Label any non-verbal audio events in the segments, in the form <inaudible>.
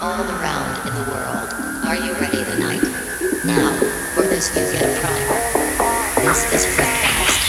all around in the world. Are you ready tonight? Now, for this you get a is Fretcast.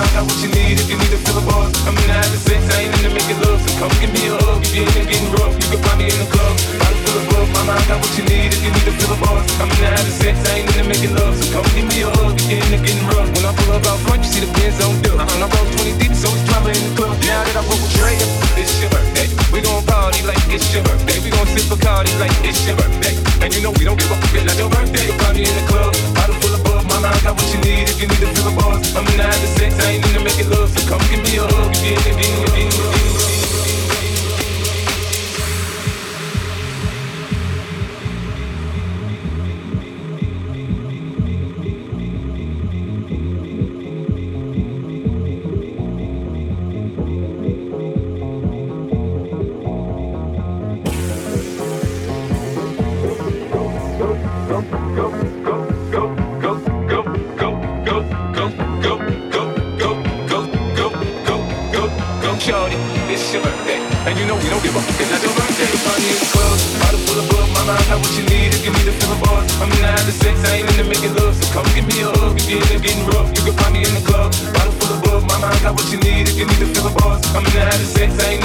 Bug. Got what you need if you need to feel a buzz. I'm in the have the sex, I ain't into making love. So come give me a hug, if you're in getting rough. You can find me in the club, bottle full of bug. My mind got what you need if you need to feel a buzz. I'm in the have the sex, I ain't into making love. So come give me a hug, if you're in getting rough. When I pull up out front, you see the Benz on dub. I roll 20 deep, so it's drama in the club. Now that I roll with it's your birthday. We gon' party like it's your birthday. We gon' sip Bacardi like it's your birthday. And you know we don't give up, it's like your birthday. You'll find me in the club, got what you need if you need to feel a buzz. I'm in the the sex, I ain't into making love. So come give me a hug, if you're in getting, getting, getting, getting. I'm not a sex, I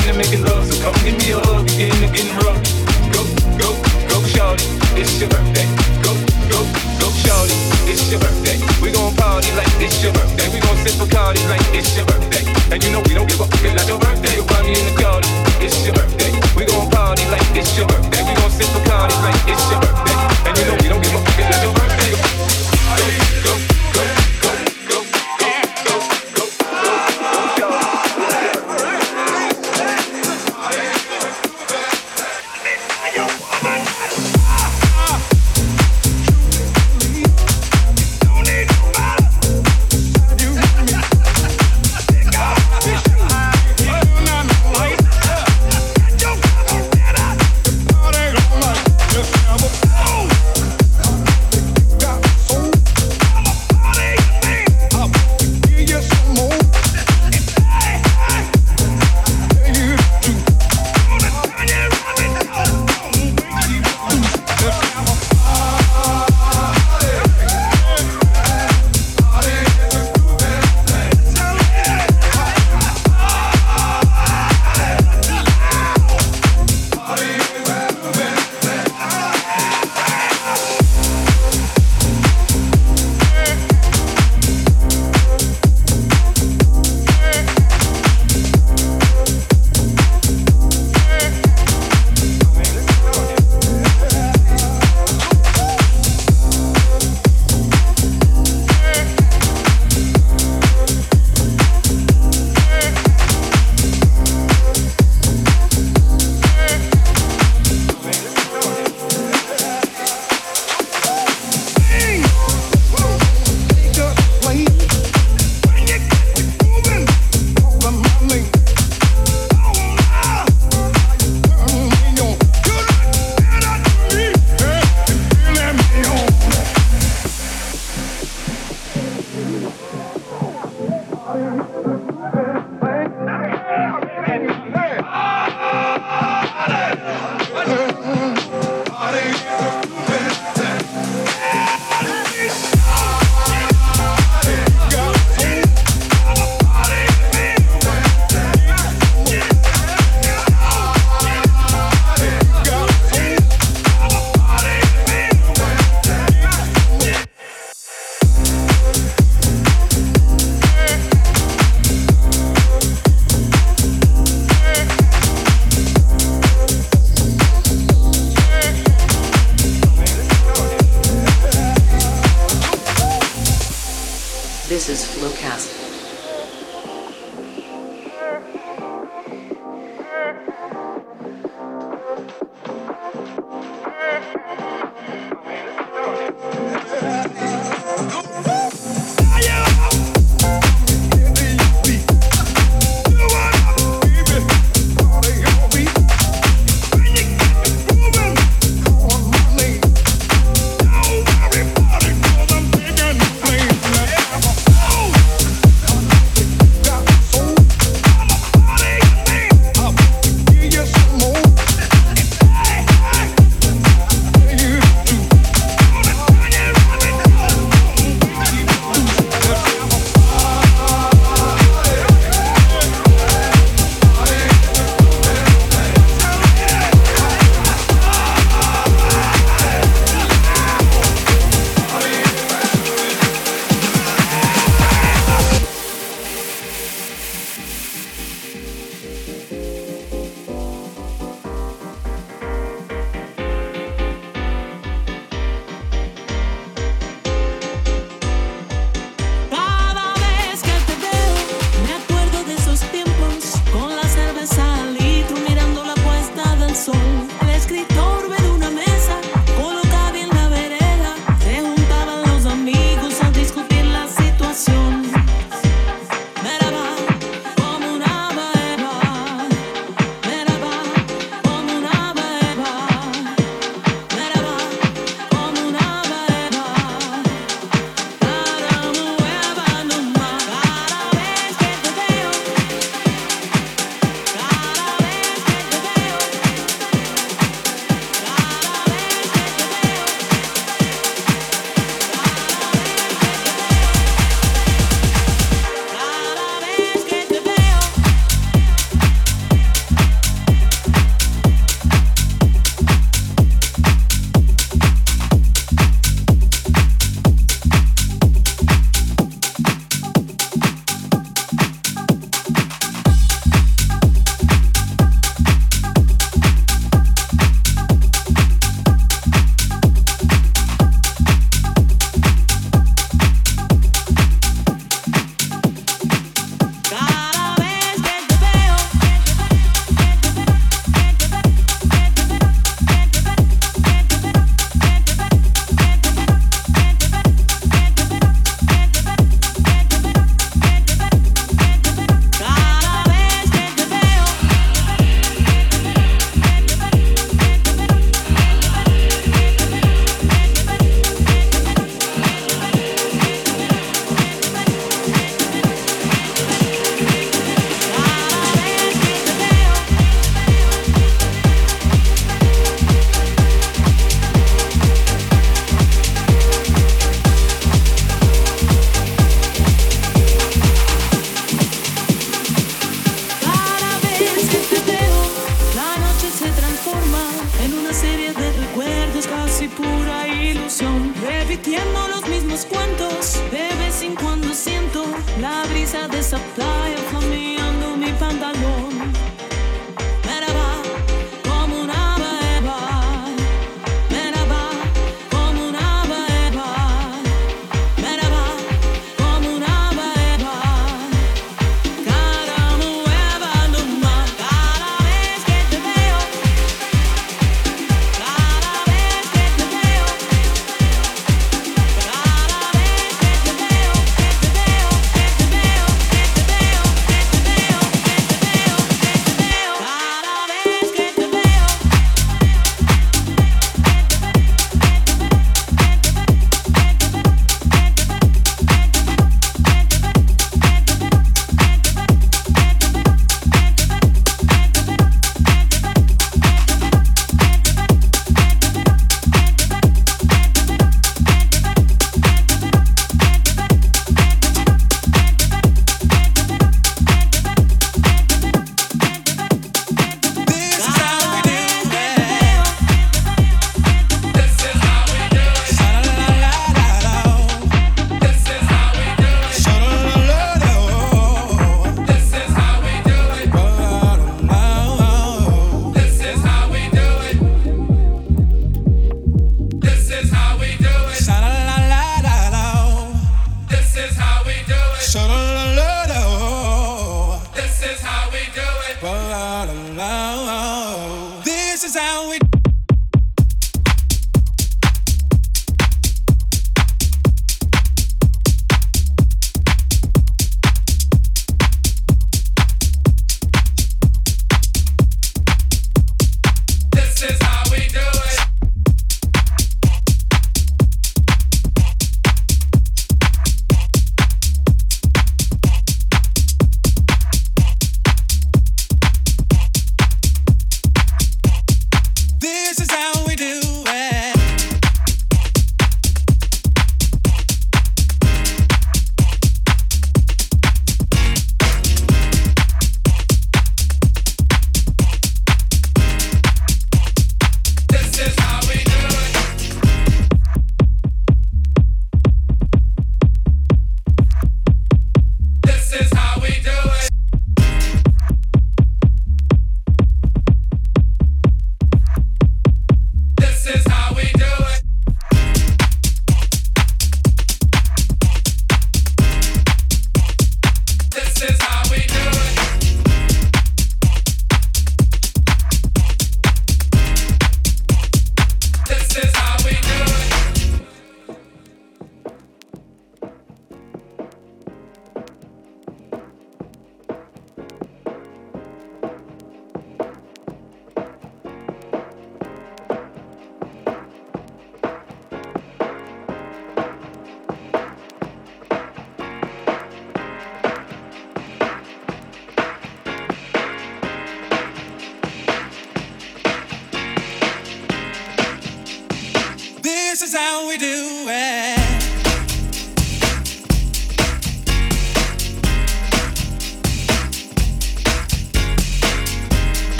repitiendo los mismos cuentos. De vez en cuando siento la brisa de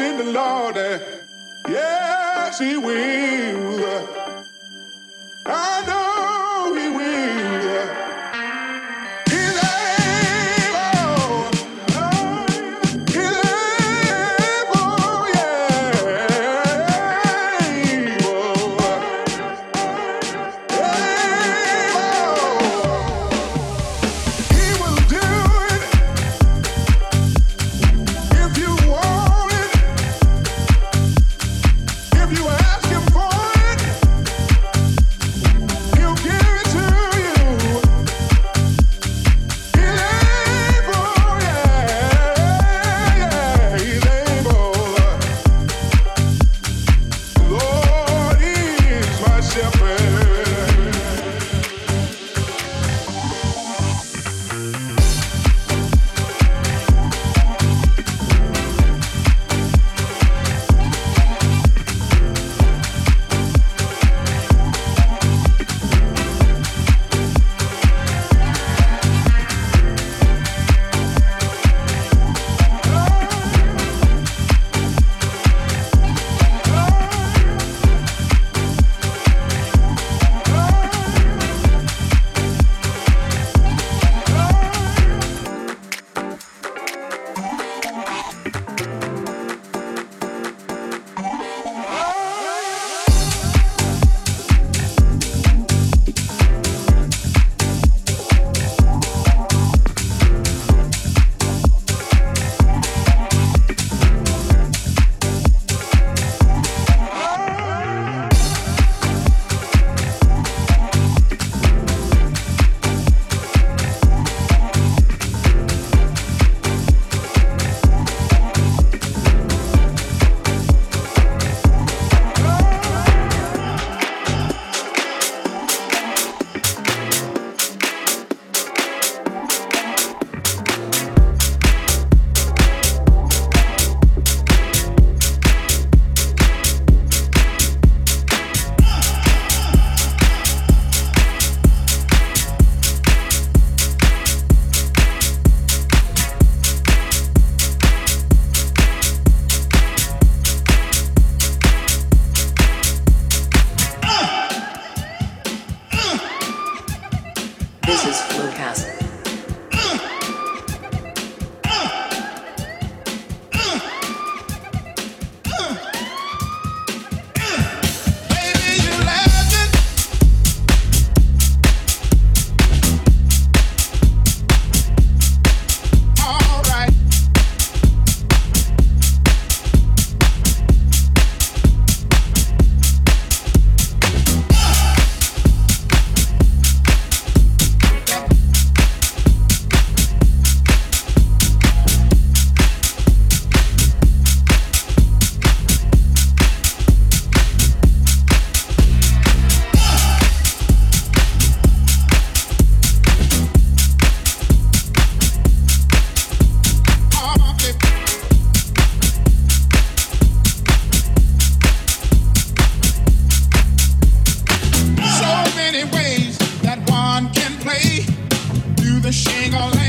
in the Lord. eh, Yes, He will. I know but she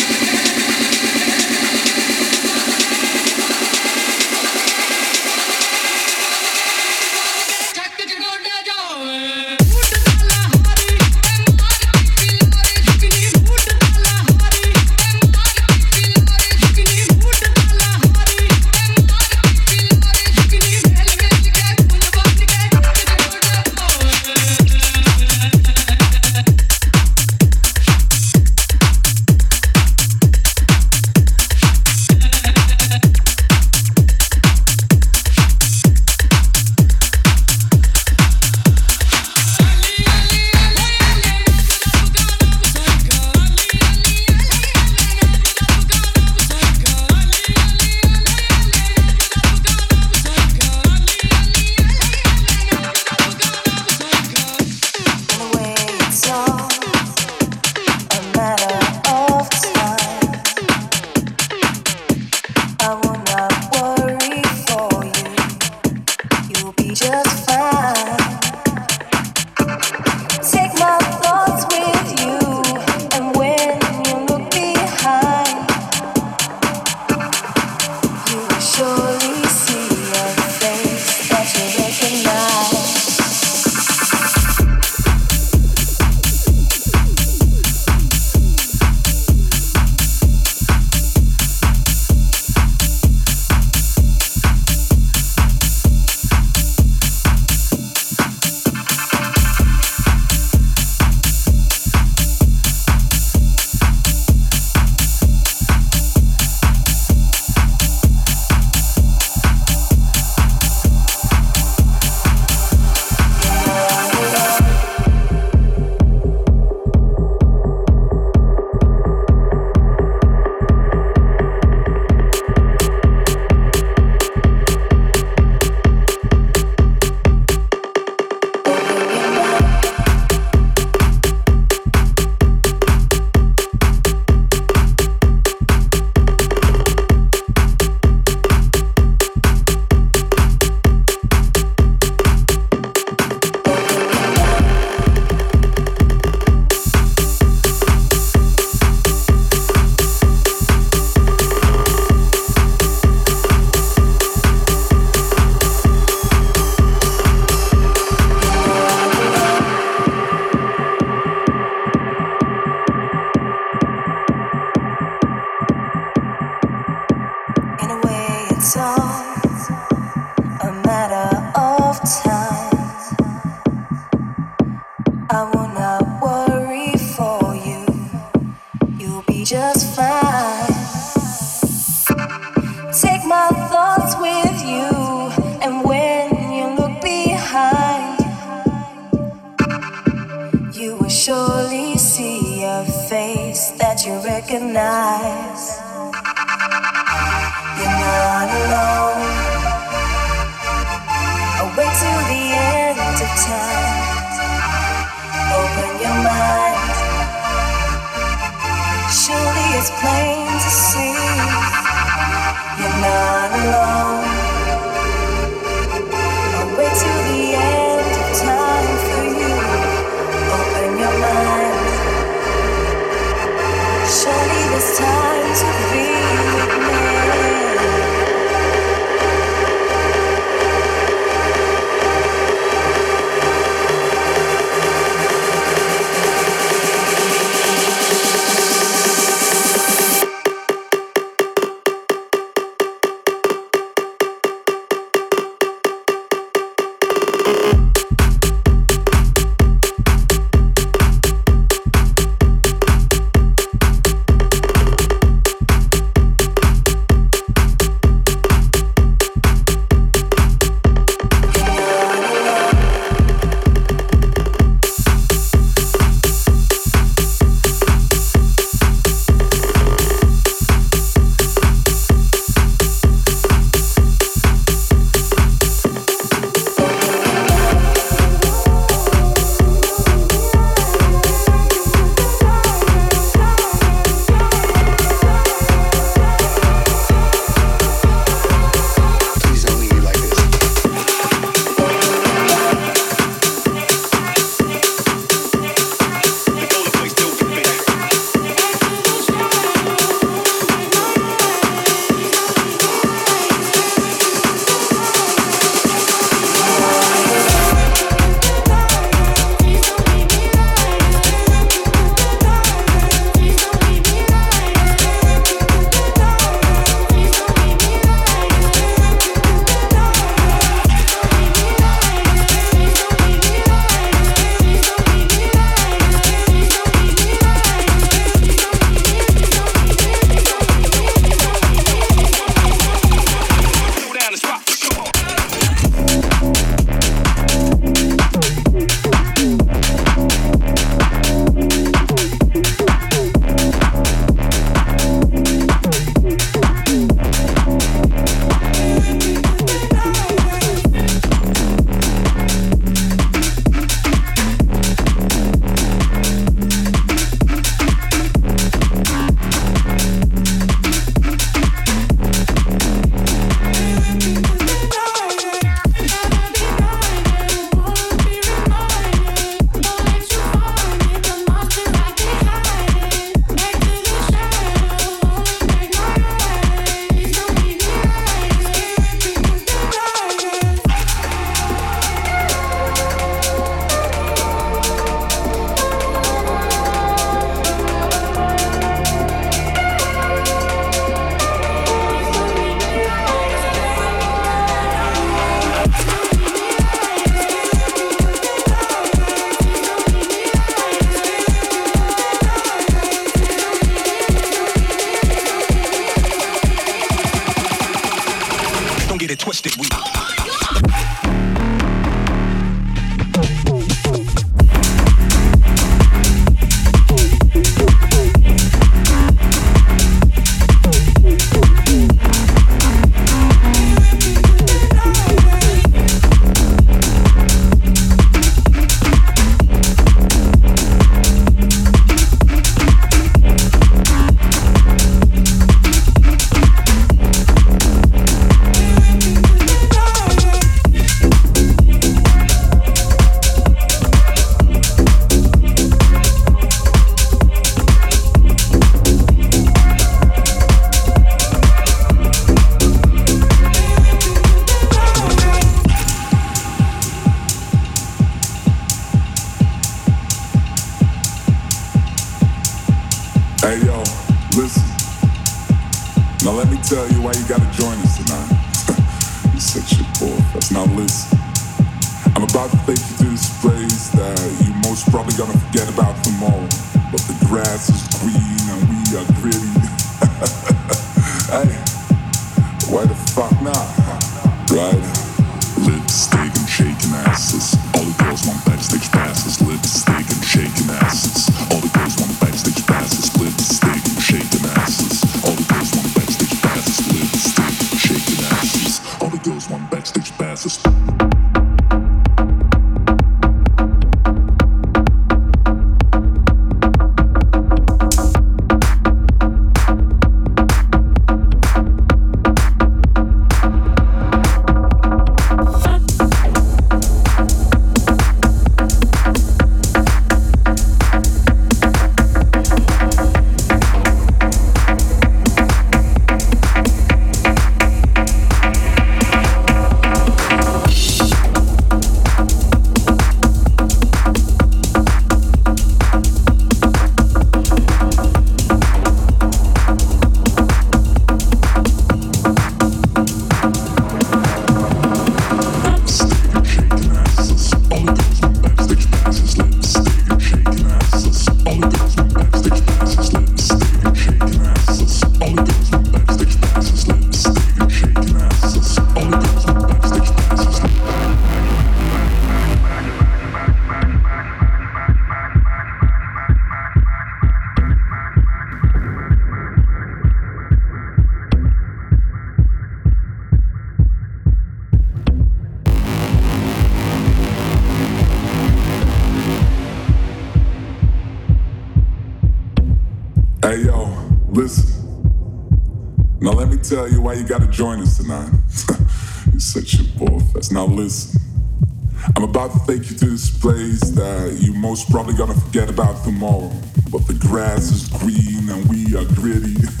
I'm about to take you to this place that you most probably gonna forget about tomorrow. But the grass is green and we are gritty. <laughs>